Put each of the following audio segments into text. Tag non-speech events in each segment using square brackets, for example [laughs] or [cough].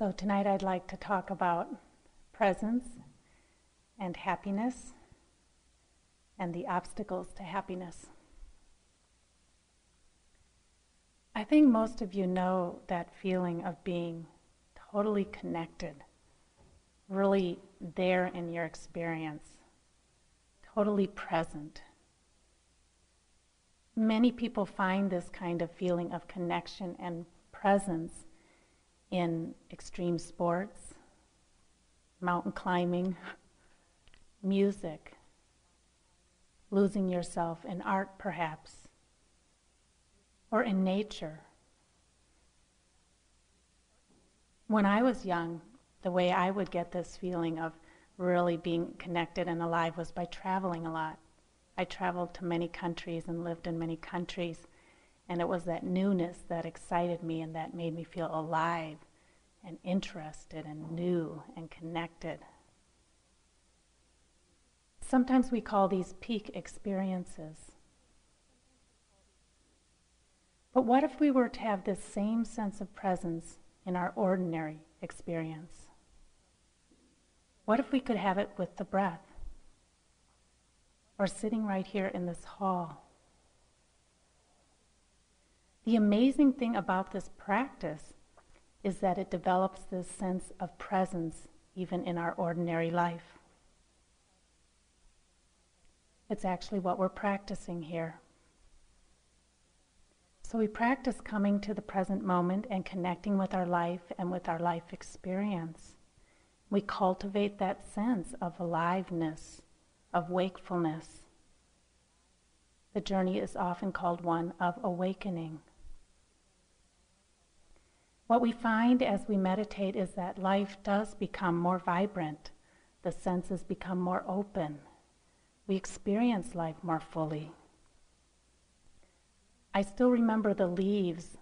So, tonight I'd like to talk about presence and happiness and the obstacles to happiness. I think most of you know that feeling of being totally connected, really there in your experience, totally present. Many people find this kind of feeling of connection and presence in extreme sports, mountain climbing, music, losing yourself in art perhaps, or in nature. When I was young, the way I would get this feeling of really being connected and alive was by traveling a lot. I traveled to many countries and lived in many countries, and it was that newness that excited me and that made me feel alive and interested and new and connected. Sometimes we call these peak experiences. But what if we were to have this same sense of presence in our ordinary experience? What if we could have it with the breath? Or sitting right here in this hall? The amazing thing about this practice is that it develops this sense of presence even in our ordinary life. It's actually what we're practicing here. So we practice coming to the present moment and connecting with our life and with our life experience. We cultivate that sense of aliveness, of wakefulness. The journey is often called one of awakening. What we find as we meditate is that life does become more vibrant, the senses become more open we experience life more fully. I still remember the leaves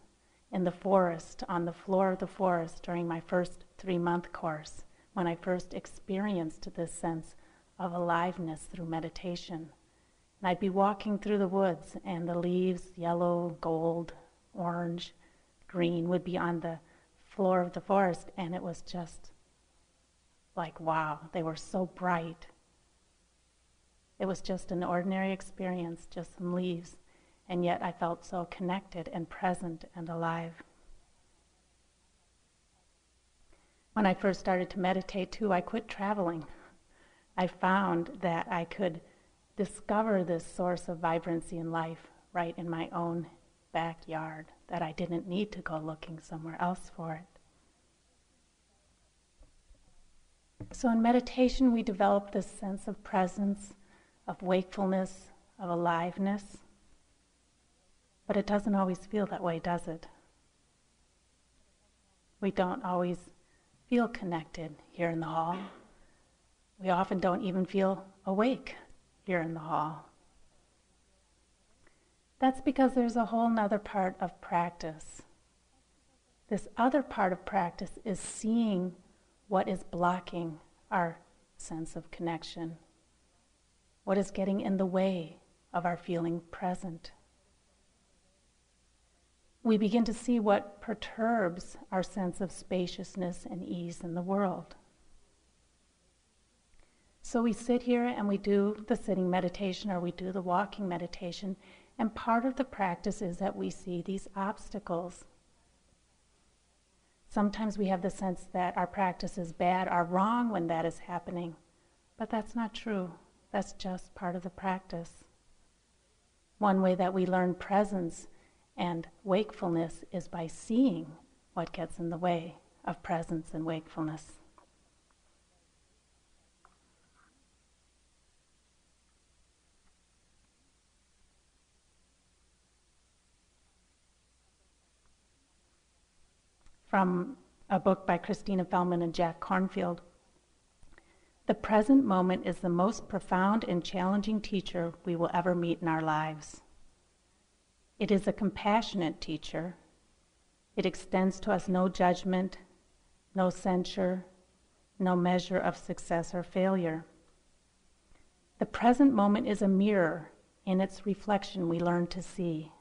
in the forest, on the floor of the forest during my first three month course, when I first experienced this sense of aliveness through meditation. And I'd be walking through the woods, and the leaves, yellow, gold, orange, green, would be on the floor of the forest, and it was just like, wow, they were so bright it was just an ordinary experience, just some leaves, and yet I felt so connected and present and alive. When I first started to meditate, too, I quit traveling. I found that I could discover this source of vibrancy in life right in my own backyard, that I didn't need to go looking somewhere else for it. So in meditation, we develop this sense of presence of wakefulness, of aliveness. But it doesn't always feel that way, does it? We don't always feel connected here in the hall. We often don't even feel awake here in the hall. That's because there's a whole nother part of practice. This other part of practice is seeing what is blocking our sense of connection what is getting in the way of our feeling present. We begin to see what perturbs our sense of spaciousness and ease in the world. So we sit here and we do the sitting meditation or we do the walking meditation, and part of the practice is that we see these obstacles. Sometimes we have the sense that our practice is bad or wrong when that is happening, but that's not true. That's just part of the practice. One way that we learn presence and wakefulness is by seeing what gets in the way of presence and wakefulness. From a book by Christina Feldman and Jack Kornfield. the present moment is the most profound and challenging teacher we will ever meet in our lives. It is a compassionate teacher. It extends to us no judgment, no censure, no measure of success or failure. The present moment is a mirror. In its reflection, we learn to see.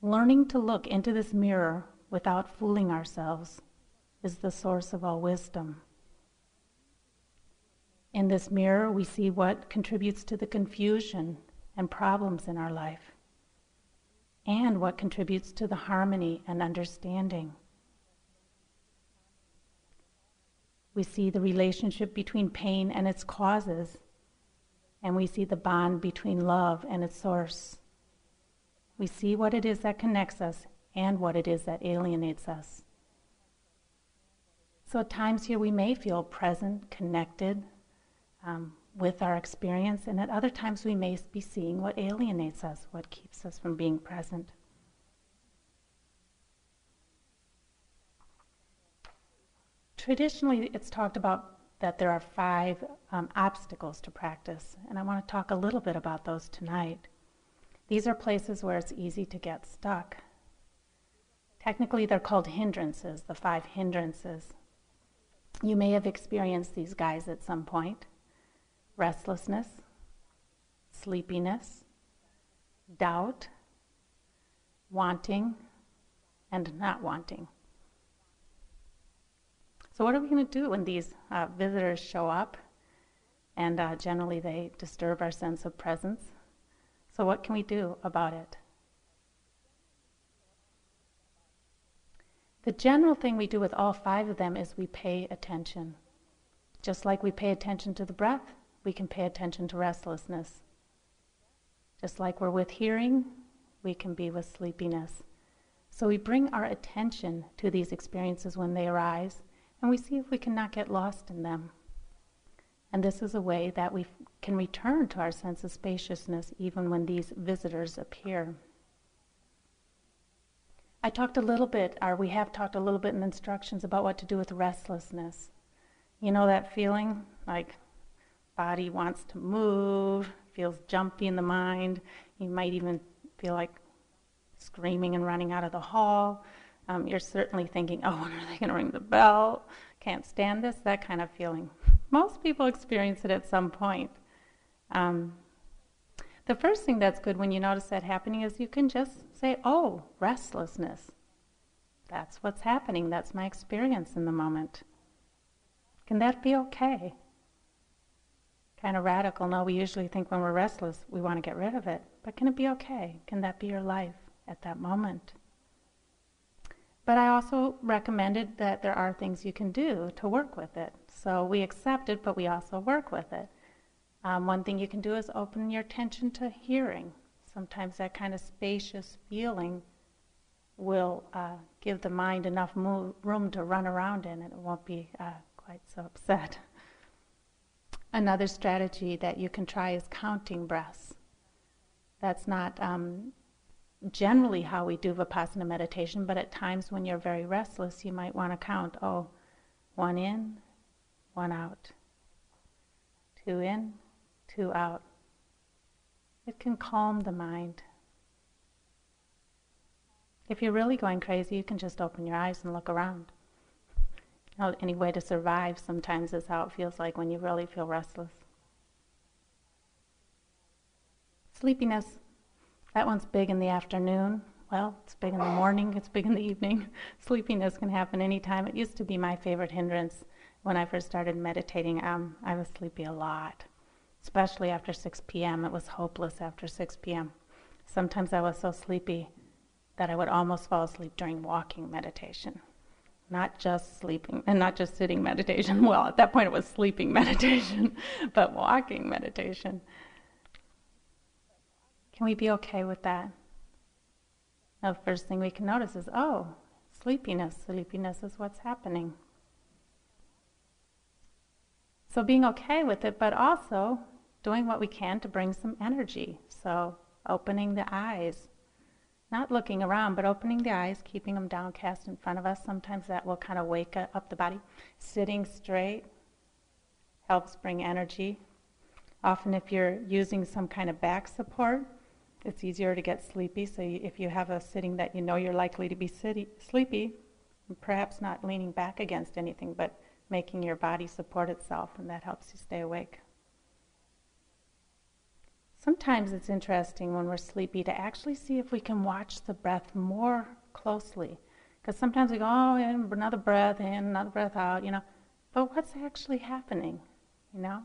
Learning to look into this mirror without fooling ourselves is the source of all wisdom. In this mirror, we see what contributes to the confusion and problems in our life, and what contributes to the harmony and understanding. We see the relationship between pain and its causes, and we see the bond between love and its source. We see what it is that connects us and what it is that alienates us. So at times here we may feel present, connected um, with our experience, and at other times we may be seeing what alienates us, what keeps us from being present. Traditionally, it's talked about that there are five um, obstacles to practice, and I want to talk a little bit about those tonight. These are places where it's easy to get stuck. Technically, they're called hindrances, the five hindrances. You may have experienced these guys at some point restlessness, sleepiness, doubt, wanting, and not wanting. So, what are we going to do when these uh, visitors show up? And uh, generally, they disturb our sense of presence. So, what can we do about it? The general thing we do with all five of them is we pay attention. Just like we pay attention to the breath, we can pay attention to restlessness. Just like we're with hearing, we can be with sleepiness. So we bring our attention to these experiences when they arise, and we see if we cannot get lost in them. And this is a way that we can return to our sense of spaciousness even when these visitors appear. I talked a little bit, or we have talked a little bit in instructions about what to do with restlessness. You know that feeling like body wants to move, feels jumpy in the mind. You might even feel like screaming and running out of the hall. Um, you're certainly thinking, oh, [laughs] when are they going to ring the bell? Can't stand this, that kind of feeling. Most people experience it at some point. Um, the first thing that's good when you notice that happening is you can just say, oh, restlessness. That's what's happening. That's my experience in the moment. Can that be okay? kind of radical. No, we usually think when we're restless, we want to get rid of it. But can it be okay? Can that be your life at that moment? But I also recommended that there are things you can do to work with it. So we accept it, but we also work with it. Um, one thing you can do is open your attention to hearing. Sometimes that kind of spacious feeling will uh, give the mind enough mo- room to run around in, and it won't be uh, quite so upset. [laughs] Another strategy that you can try is counting breaths. That's not um, generally how we do Vipassana meditation, but at times when you're very restless, you might want to count oh, one in, one out, two in, two out. It can calm the mind. If you're really going crazy, you can just open your eyes and look around know, any way to survive sometimes is how it feels like when you really feel restless. Sleepiness, that one's big in the afternoon. Well, it's big in the morning, it's big in the evening. [laughs] Sleepiness can happen anytime. It used to be my favorite hindrance when I first started meditating. Um, I was sleepy a lot, especially after 6 p.m. It was hopeless after 6 p.m. Sometimes I was so sleepy that I would almost fall asleep during walking meditation not just sleeping and not just sitting meditation. [laughs] Well, at that point it was sleeping [laughs] meditation, but walking meditation. Can we be okay with that? The first thing we can notice is oh, sleepiness. Sleepiness is what's happening. So, being okay with it, but also doing what we can to bring some energy. So, opening the eyes, not looking around, but opening the eyes, keeping them downcast in front of us. Sometimes that will kind of wake up the body. Sitting straight helps bring energy. Often, if you're using some kind of back support, it's easier to get sleepy. So, if you have a sitting that you know you're likely to be city, sleepy, perhaps not leaning back against anything, but making your body support itself, and that helps you stay awake. Sometimes it's interesting when we're sleepy to actually see if we can watch the breath more closely. Because sometimes we go, oh, another breath in, another breath out, you know. But what's actually happening, you know?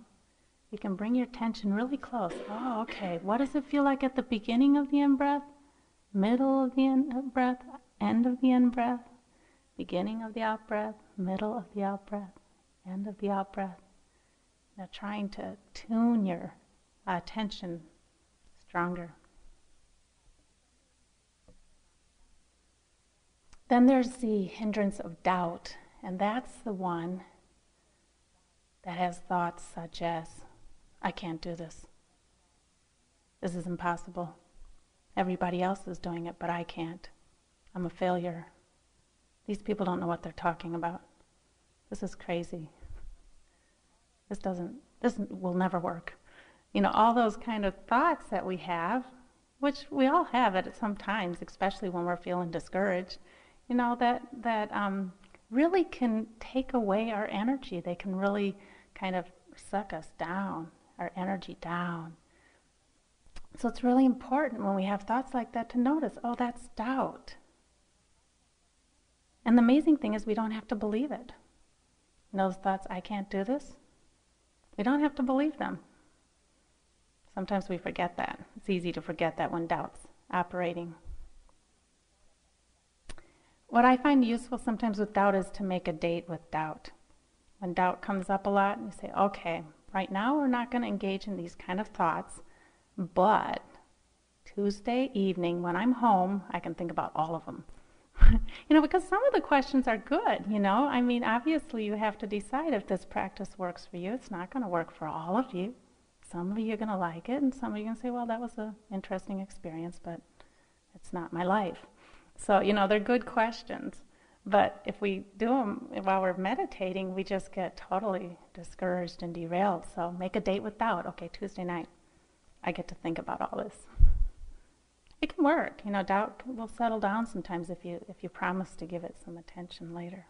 You can bring your attention really close. Oh, okay. What does it feel like at the beginning of the in breath? Middle of the in uh, breath? End of the in breath? Beginning of the out breath? Middle of the out breath? End of the out breath? Now, trying to tune your attention stronger. Then there's the hindrance of doubt, and that's the one that has thoughts such as, I can't do this. This is impossible. Everybody else is doing it, but I can't. I'm a failure. These people don't know what they're talking about. This is crazy. This doesn't, this will never work. You know, all those kind of thoughts that we have, which we all have at some times, especially when we're feeling discouraged you know, that, that um, really can take away our energy. They can really kind of suck us down, our energy down. So it's really important when we have thoughts like that to notice, oh, that's doubt. And the amazing thing is, we don't have to believe it. those thoughts, I can't do this, we don't have to believe them. Sometimes we forget that. It's easy to forget that when doubt's operating. What I find useful sometimes with doubt is to make a date with doubt. When doubt comes up a lot, you say, okay, right now we're not going to engage in these kind of thoughts, but Tuesday evening when I'm home, I can think about all of them. [laughs] you know, because some of the questions are good, you know. I mean, obviously you have to decide if this practice works for you. It's not going to work for all of you. Some of you are going to like it, and some of you are going to say, well, that was an interesting experience, but it's not my life. So, you know, they're good questions. But if we do them while we're meditating, we just get totally discouraged and derailed. So make a date with doubt. Okay, Tuesday night, I get to think about all this. It can work. You know, doubt will settle down sometimes if you if you promise to give it some attention later.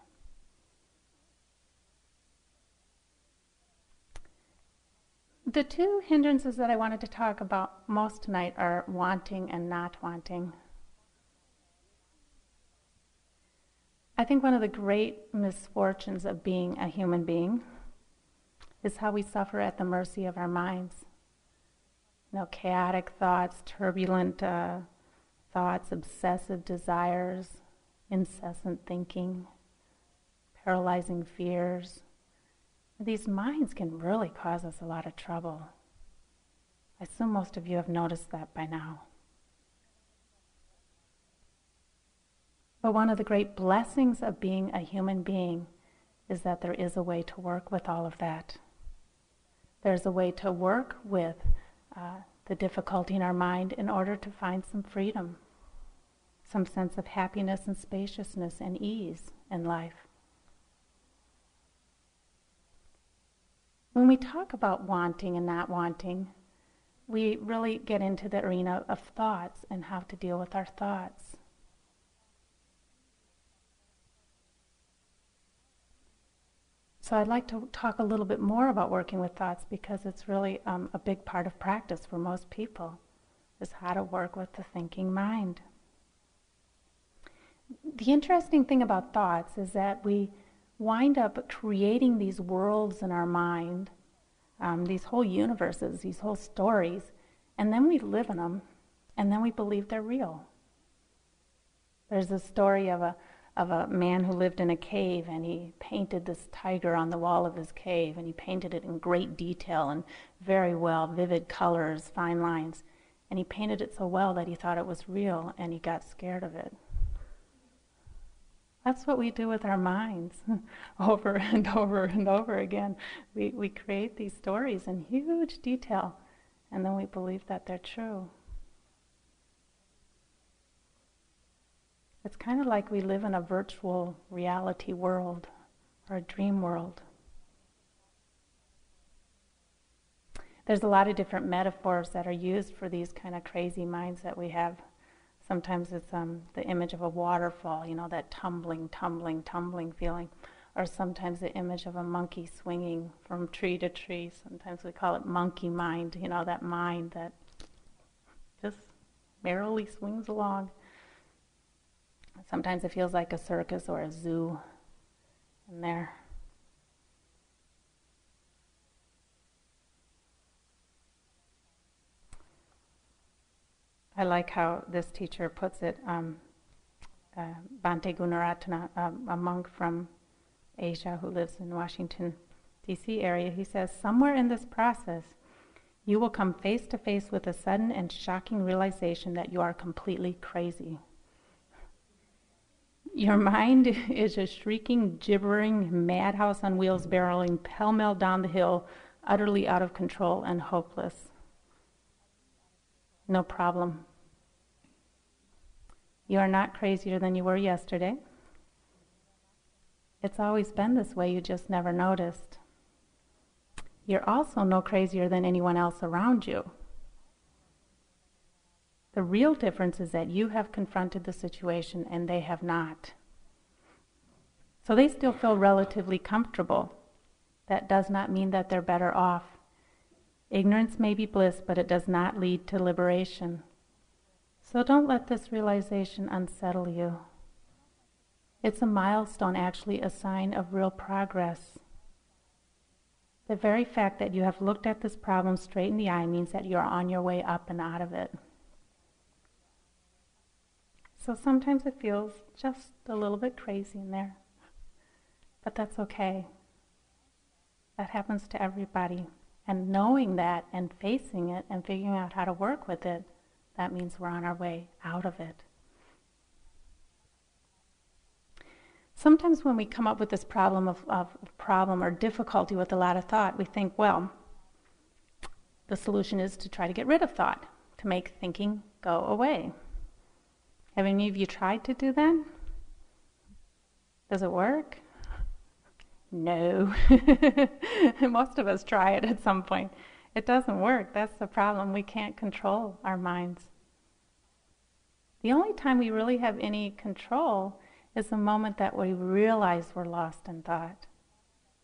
The two hindrances that I wanted to talk about most tonight are wanting and not wanting. I think one of the great misfortunes of being a human being is how we suffer at the mercy of our minds. You know, chaotic thoughts, turbulent uh, thoughts, obsessive desires, incessant thinking, paralyzing fears. These minds can really cause us a lot of trouble. I assume most of you have noticed that by now. But one of the great blessings of being a human being is that there is a way to work with all of that. There's a way to work with uh, the difficulty in our mind in order to find some freedom, some sense of happiness and spaciousness and ease in life. When we talk about wanting and not wanting, we really get into the arena of thoughts and how to deal with our thoughts. So I'd like to talk a little bit more about working with thoughts because it's really um, a big part of practice for most people, is how to work with the thinking mind. The interesting thing about thoughts is that we wind up creating these worlds in our mind, um, these whole universes, these whole stories, and then we live in them, and then we believe they're real. There's a story of a of a man who lived in a cave and he painted this tiger on the wall of his cave and he painted it in great detail and very well, vivid colors, fine lines. And he painted it so well that he thought it was real and he got scared of it. That's what we do with our minds [laughs] over and over and over again. We, we create these stories in huge detail and then we believe that they're true. It's kind of like we live in a virtual reality world or a dream world. There's a lot of different metaphors that are used for these kind of crazy minds that we have. Sometimes it's um, the image of a waterfall, you know, that tumbling, tumbling, tumbling feeling. Or sometimes the image of a monkey swinging from tree to tree. Sometimes we call it monkey mind, you know, that mind that just merrily swings along. Sometimes it feels like a circus or a zoo in there. I like how this teacher puts it. Um, uh, Bhante Gunaratana, um, a monk from Asia who lives in Washington, D.C. area, he says, somewhere in this process, you will come face to face with a sudden and shocking realization that you are completely crazy. Your mind [laughs] is a shrieking, gibbering madhouse on wheels barreling pell mell down the hill, utterly out of control and hopeless. No problem. You are not crazier than you were yesterday. It's always been this way, you just never noticed. You're also no crazier than anyone else around you. The real difference is that you have confronted the situation and they have not. So they still feel relatively comfortable. That does not mean that they're better off. Ignorance may be bliss, but it does not lead to liberation. So don't let this realization unsettle you. It's a milestone, actually, a sign of real progress. The very fact that you have looked at this problem straight in the eye means that you're on your way up and out of it. So sometimes it feels just a little bit crazy in there, but that's okay. That happens to everybody. And knowing that and facing it and figuring out how to work with it that means we're on our way out of it. Sometimes when we come up with this problem of, of problem or difficulty with a lot of thought, we think, well, the solution is to try to get rid of thought, to make thinking go away. Have any of you tried to do that? Does it work? No. [laughs] Most of us try it at some point. It doesn't work. That's the problem. We can't control our minds. The only time we really have any control is the moment that we realize we're lost in thought,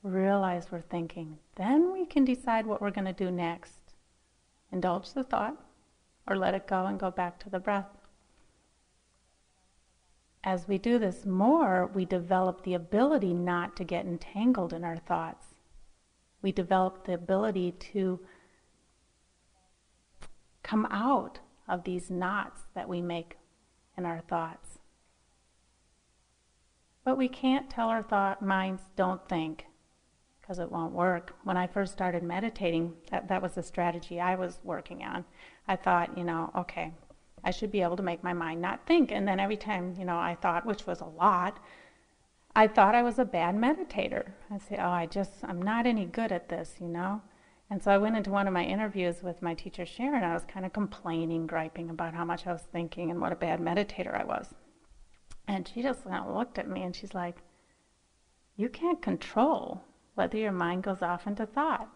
realize we're thinking. Then we can decide what we're going to do next. Indulge the thought or let it go and go back to the breath. As we do this more, we develop the ability not to get entangled in our thoughts. We develop the ability to come out of these knots that we make in our thoughts. But we can't tell our thought minds don't think because it won't work. When I first started meditating, that, that was the strategy I was working on. I thought, you know, okay, I should be able to make my mind not think. And then every time, you know, I thought, which was a lot, I thought I was a bad meditator. I say, oh, I just, I'm not any good at this, you know. And so I went into one of my interviews with my teacher Sharon. I was kind of complaining, griping about how much I was thinking and what a bad meditator I was. And she just kind of looked at me and she's like, You can't control whether your mind goes off into thought.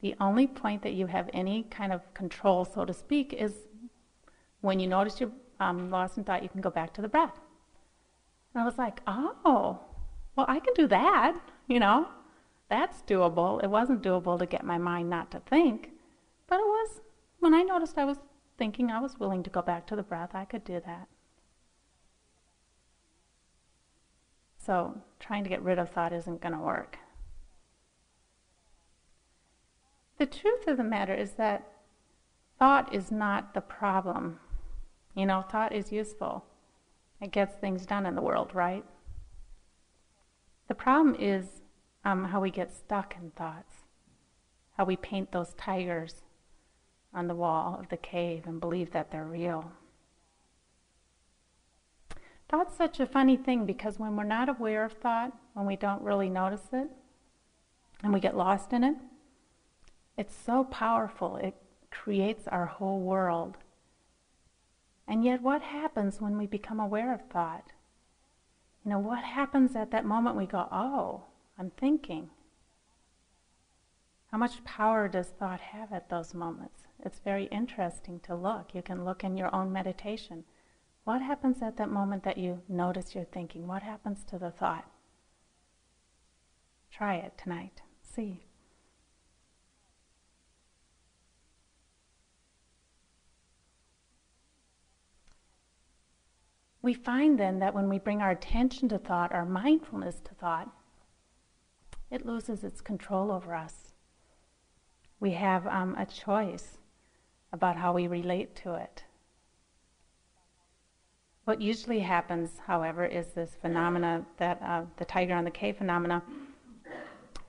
The only point that you have any kind of control, so to speak, is when you notice you're um, lost in thought, you can go back to the breath. And I was like, Oh, well, I can do that, you know. That's doable. It wasn't doable to get my mind not to think, but it was when I noticed I was thinking, I was willing to go back to the breath. I could do that. So, trying to get rid of thought isn't going to work. The truth of the matter is that thought is not the problem. You know, thought is useful. It gets things done in the world, right? The problem is um, how we get stuck in thoughts, how we paint those tigers on the wall of the cave and believe that they're real. Thought's such a funny thing because when we're not aware of thought, when we don't really notice it, and we get lost in it, it's so powerful. It creates our whole world. And yet, what happens when we become aware of thought? You know, what happens at that moment we go, oh, I'm thinking. How much power does thought have at those moments? It's very interesting to look. You can look in your own meditation. What happens at that moment that you notice you're thinking? What happens to the thought? Try it tonight. See. we find then that when we bring our attention to thought, our mindfulness to thought, it loses its control over us. We have um, a choice about how we relate to it. What usually happens, however, is this phenomena that uh, the tiger on the cave phenomena.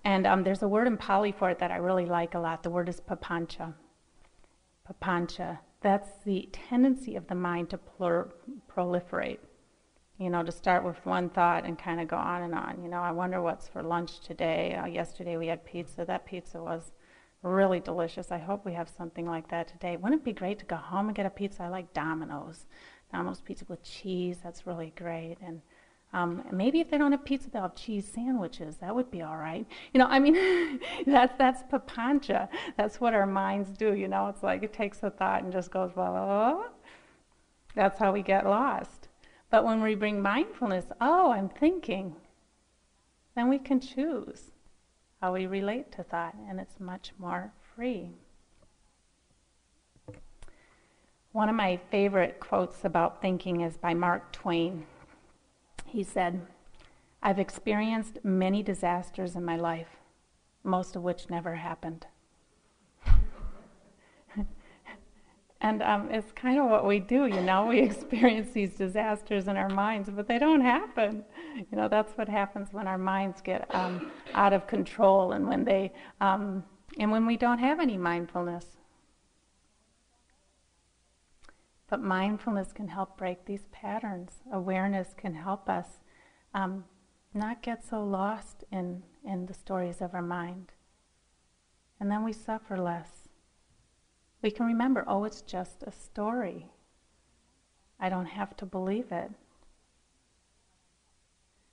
And um, there's a word in Pali for it that I really like a lot. The word is papancha. Papancha. That's the tendency of the mind to plur- proliferate. You know, to start with one thought and kind of go on and on. You know, I wonder what's for lunch today. Uh, yesterday we had pizza. That pizza was really delicious. I hope we have something like that today. Wouldn't it be great to go home and get a pizza? I like Domino's. Domino's pizza with cheese. That's really great. And um, maybe if they don't have pizza, they'll have cheese sandwiches. That would be all right. You know, I mean, [laughs] that's that's papancha. That's what our minds do. You know, it's like it takes a thought and just goes, well, that's how we get lost. But when we bring mindfulness, oh, I'm thinking, then we can choose how we relate to thought, and it's much more free. One of my favorite quotes about thinking is by Mark Twain. He said, I've experienced many disasters in my life, most of which never happened. And um, it's kind of what we do, you know. We [laughs] experience these disasters in our minds, but they don't happen. You know, that's what happens when our minds get um, out of control and when they um, and when we don't have any mindfulness. But mindfulness can help break these patterns. Awareness can help us um, not get so lost in, in the stories of our mind. And then we suffer less. We can remember, oh, it's just a story. I don't have to believe it.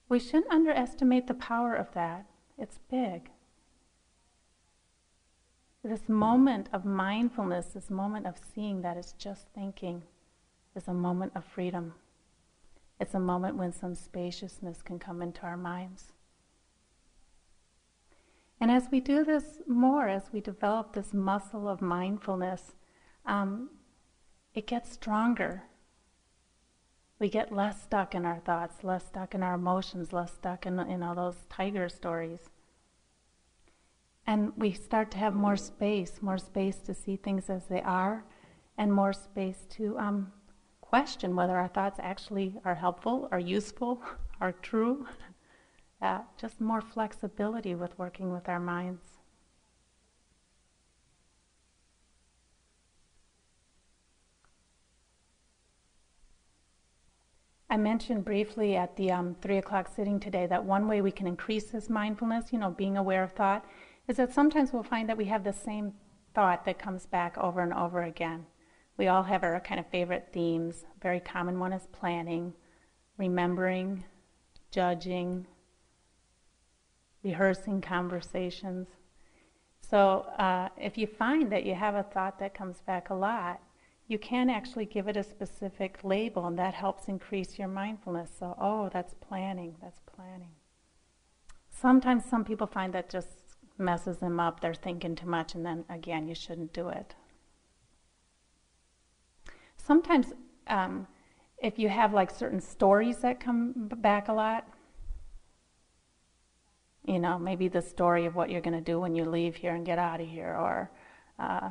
We shouldn't underestimate the power of that. It's big this moment of mindfulness, this moment of seeing that it's just thinking, is a moment of freedom. It's a moment when some spaciousness can come into our minds. And as we do this more, as we develop this muscle of mindfulness, um, it gets stronger. We get less stuck in our thoughts, less stuck in our emotions, less stuck in, in all those tiger stories. And we start to have more space, more space to see things as they are, and more space to um, question whether our thoughts actually are helpful, are useful, [laughs] are true. Uh, just more flexibility with working with our minds. I mentioned briefly at the um, three o'clock sitting today that one way we can increase this mindfulness, you know, being aware of thought, is that sometimes we'll find that we have the same thought that comes back over and over again. We all have our kind of favorite themes. A very common one is planning, remembering, judging, rehearsing conversations. So uh, if you find that you have a thought that comes back a lot, you can actually give it a specific label, and that helps increase your mindfulness. So, oh, that's planning, that's planning. Sometimes some people find that just messes them up, they're thinking too much, and then again, you shouldn't do it. Sometimes, um, if you have like certain stories that come back a lot, you know, maybe the story of what you're going to do when you leave here and get out of here, or uh,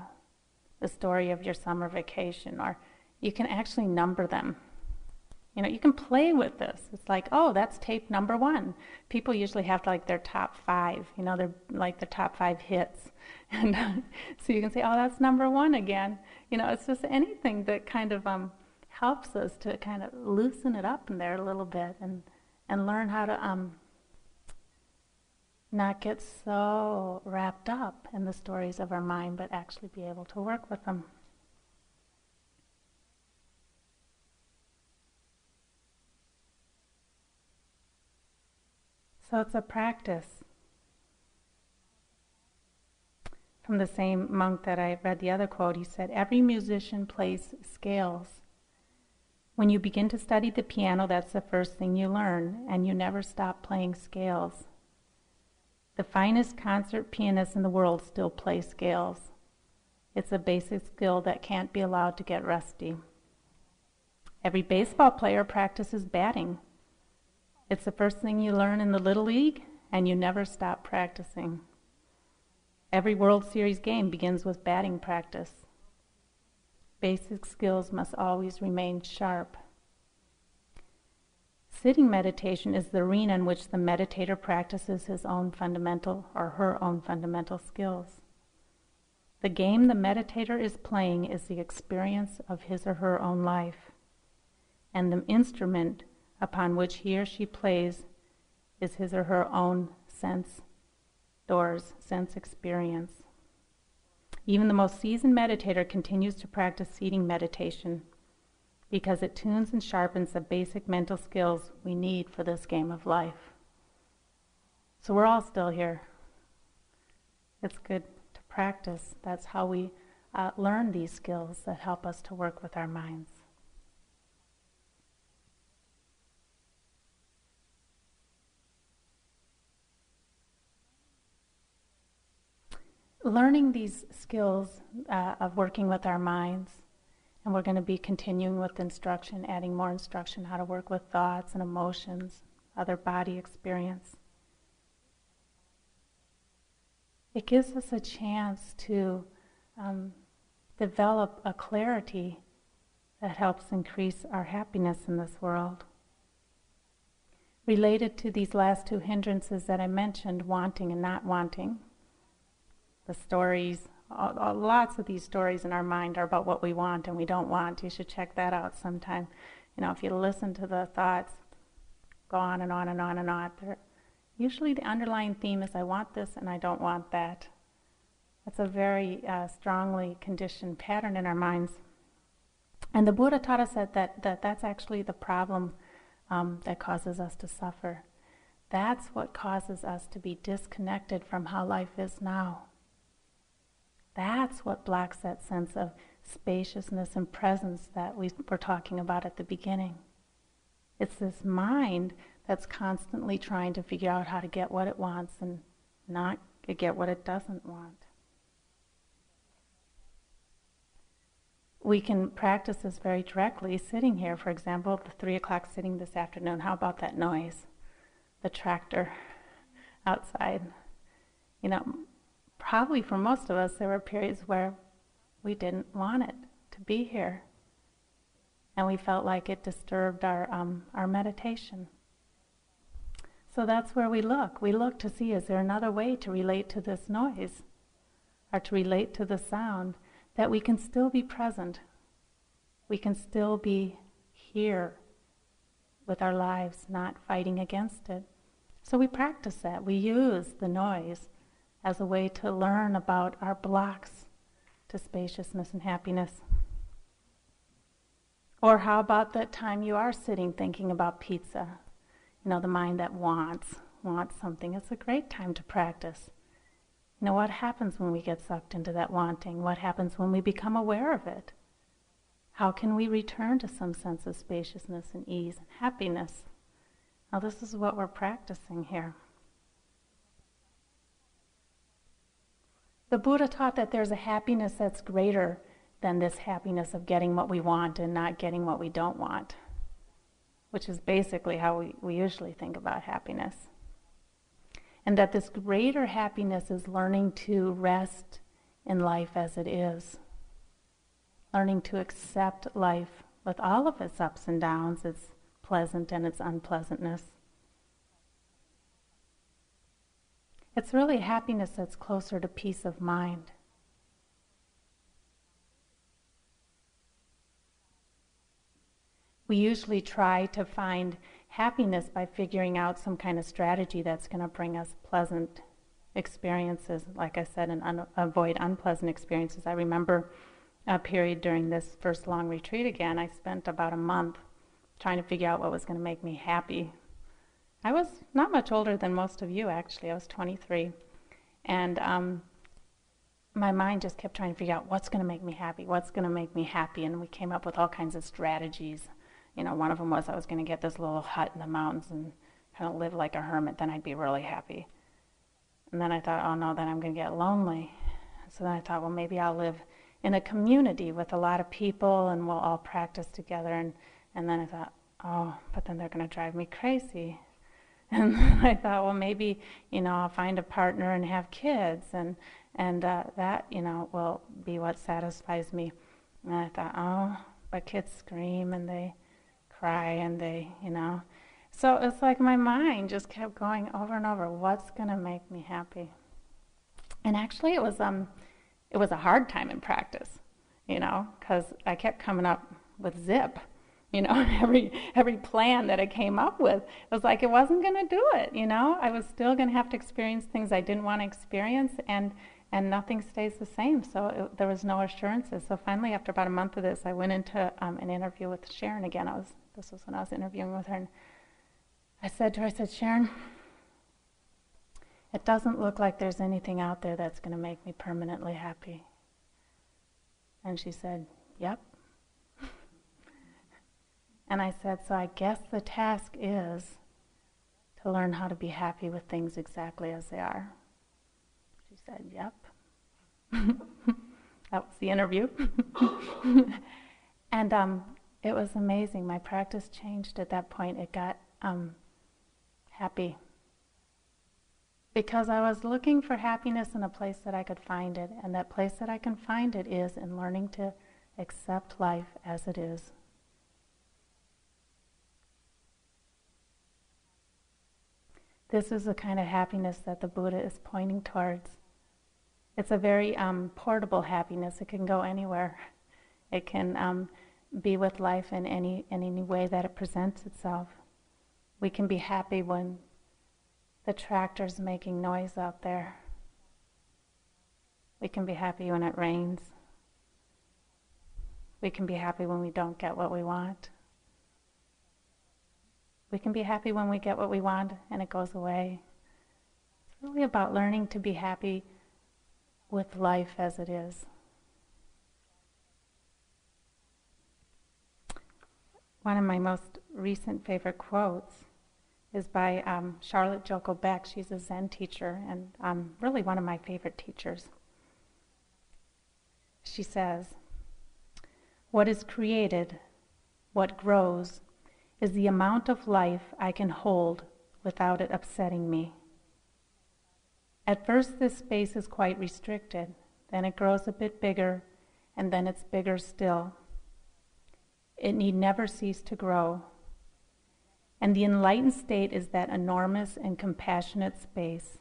the story of your summer vacation, or you can actually number them you know, you can play with this. It's like, oh, that's tape number one. People usually have like their top five, you know, they're like the top five hits. [laughs] And so you can say, oh, that's number one again. You know, it's just anything that kind of um, helps us to kind of loosen it up in there a little bit and, and learn how to um, not get so wrapped up in the stories of our mind, but actually be able to work with them. So it's a practice. From the same monk that I read the other quote, he said, Every musician plays scales. When you begin to study the piano, that's the first thing you learn, and you never stop playing scales. The finest concert pianists in the world still play scales. It's a basic skill that can't be allowed to get rusty. Every baseball player practices batting. It's the first thing you learn in the Little League, and you never stop practicing. Every World Series game begins with batting practice. Basic skills must always remain sharp. Sitting meditation is the arena in which the meditator practices his own fundamental or her own fundamental skills. The game the meditator is playing is the experience of his or her own life, and the instrument upon which he or she plays is his or her own sense doors, sense experience. Even the most seasoned meditator continues to practice seating meditation because it tunes and sharpens the basic mental skills we need for this game of life. So we're all still here. It's good to practice. That's how we uh, learn these skills that help us to work with our minds. learning these skills uh, of working with our minds, and we're going to be continuing with instruction, adding more instruction how to work with thoughts and emotions, other body experience. It gives us a chance to um, develop a clarity that helps increase our happiness in this world. Related to these last two hindrances that I mentioned, wanting and not wanting, the stories, lots of these stories in our mind are about what we want and we don't want. You should check that out sometime. You know, if you listen to the thoughts, go on and on and on and on. They're, usually the underlying theme is I want this and I don't want that. That's a very uh, strongly conditioned pattern in our minds. And the Buddha taught us that, that, that that's actually the problem um, that causes us to suffer. That's what causes us to be disconnected from how life is now. That's what blocks that sense of spaciousness and presence that we were talking about at the beginning. It's this mind that's constantly trying to figure out how to get what it wants and not get what it doesn't want. We can practice this very directly sitting here. For example, the three o'clock sitting this afternoon. How about that noise? The tractor outside. You know, probably for most of us, there were periods where we didn't want it to be here. And we felt like it disturbed our, um, our meditation. So that's where we look. We look to see is there another way to relate to this noise or to relate to the sound that we can still be present. We can still be here with our lives, not fighting against it. So we practice that. We use the noise as a way to learn about our blocks to spaciousness and happiness. Or how about that time you are sitting thinking about pizza? You know, the mind that wants, wants something. It's a great time to practice. You know, what happens when we get sucked into that wanting? What happens when we become aware of it? How can we return to some sense of spaciousness and ease and happiness? Now, this is what we're practicing here. The Buddha taught that there's a happiness that's greater than this happiness of getting what we want and not getting what we don't want, which is basically how we, we usually think about happiness. And that this greater happiness is learning to rest in life as it is, learning to accept life with all of its ups and downs, its pleasant and its unpleasantness. It's really happiness that's closer to peace of mind. We usually try to find happiness by figuring out some kind of strategy that's going to bring us pleasant experiences, like I said, and un- avoid unpleasant experiences. I remember a period during this first long retreat again, I spent about a month trying to figure out what was going to make me happy I was not much older than most of you, actually. I was 23. And um, my mind just kept trying to figure out what's going to make me happy, what's going to make me happy. And we came up with all kinds of strategies. You know, one of them was I was going to get this little hut in the mountains and kind of live like a hermit, then I'd be really happy. And then I thought, oh no, then I'm going to get lonely. So then I thought, well, maybe I'll live in a community with a lot of people and we'll all practice together and And then I thought, oh, but then they're going to drive me crazy. And [laughs] I thought, well, maybe, you know, I'll find a partner and have kids, and, and uh, that, you know, will be what satisfies me. And I thought, oh, but kids scream and they cry and they, you know. So it's like my mind just kept going over and over, what's going to make me happy? And actually, it was, um, it was a hard time in practice, you know, because I kept coming up with zip [laughs] you know [laughs] every every plan that i came up with it was like it wasn't going to do it you know? I was still going to have to experience things i didn't want to experience and and nothing stays the same. So it, there was no assurances. So finally after about a month of this i went into um, an interview with sharon again. I was this was when i was interviewing with her and i said to her i said sharon it doesn't look like there's anything out there that's going to make me permanently happy. And she said yep and I said, So I guess the task is to learn how to be happy with things exactly as they are. She said, Yep. [laughs] that was the interview. [laughs] and um, it was amazing. My practice changed at that point. It got um, happy. Because I was looking for happiness in a place that I could find it. And that place that I can find it is in learning to accept life as it is. This is the kind of happiness that the Buddha is pointing towards. It's a very um, portable happiness. It can go anywhere. It can um, be with life in any, in any way that it presents itself. We can be happy when the tractor's making noise out there. We can be happy when it rains. We can be happy when we don't get what we want. We can be happy when we get what we want and it goes away. It's really about learning to be happy with life as it is. One of my most recent favorite quotes is by um, Charlotte Joko Beck. She's a Zen teacher and um, really one of my favorite teachers. She says, What is created, what grows, is the amount of life I can hold without it upsetting me. At first, this space is quite restricted, then it grows a bit bigger, and then it's bigger still. It need never cease to grow. And the enlightened state is that enormous and compassionate space.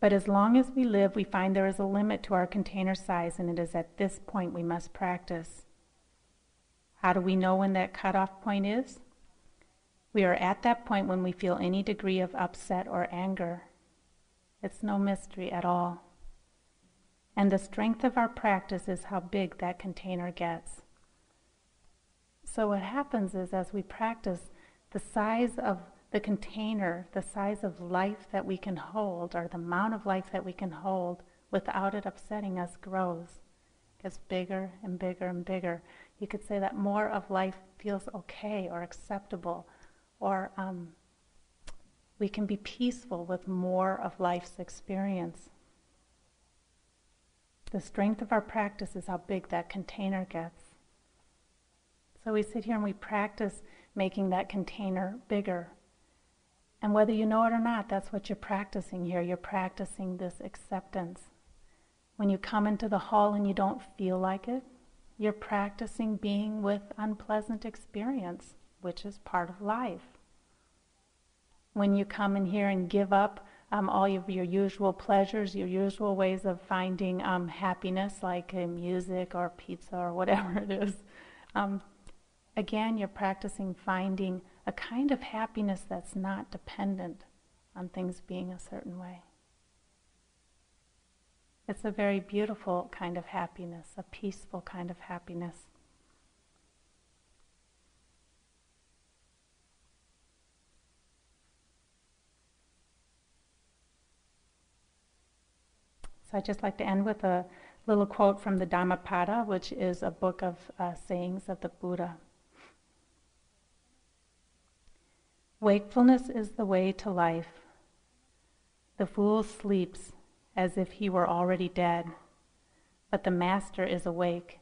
But as long as we live, we find there is a limit to our container size, and it is at this point we must practice. How do we know when that cutoff point is? We are at that point when we feel any degree of upset or anger. It's no mystery at all. And the strength of our practice is how big that container gets. So, what happens is as we practice, the size of the container, the size of life that we can hold, or the amount of life that we can hold without it upsetting us, grows. Gets bigger and bigger and bigger you could say that more of life feels okay or acceptable, or um, we can be peaceful with more of life's experience. The strength of our practice is how big that container gets. So we sit here and we practice making that container bigger. And whether you know it or not, that's what you're practicing here. You're practicing this acceptance. When you come into the hall and you don't feel like it, you're practicing being with unpleasant experience, which is part of life. When you come in here and give up um, all of your usual pleasures, your usual ways of finding um, happiness, like uh, music or pizza or whatever it is, um, again, you're practicing finding a kind of happiness that's not dependent on things being a certain way. It's a very beautiful kind of happiness, a peaceful kind of happiness. So I'd just like to end with a little quote from the Dhammapada, which is a book of uh, sayings of the Buddha. Wakefulness is the way to life. The fool sleeps as if he were already dead. But the Master is awake,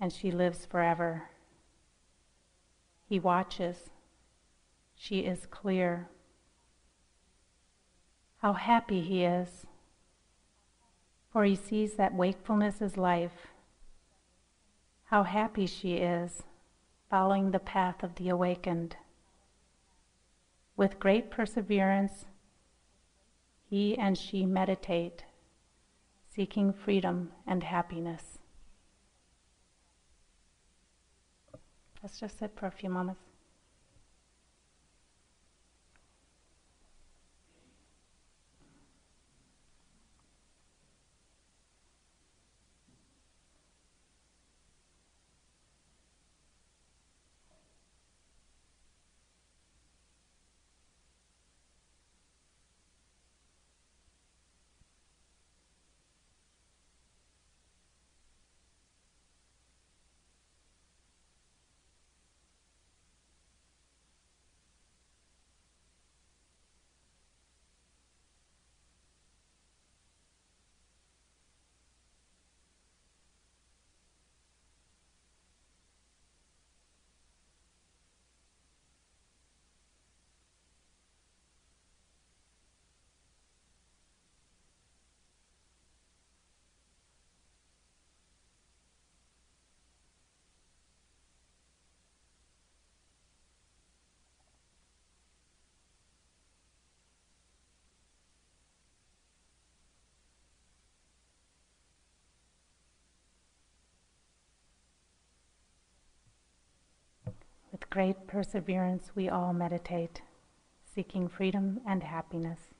and she lives forever. He watches. She is clear. How happy he is, for he sees that wakefulness is life. How happy she is, following the path of the awakened. With great perseverance, he and she meditate, seeking freedom and happiness. Let's just sit for a few moments. Great perseverance, we all meditate, seeking freedom and happiness.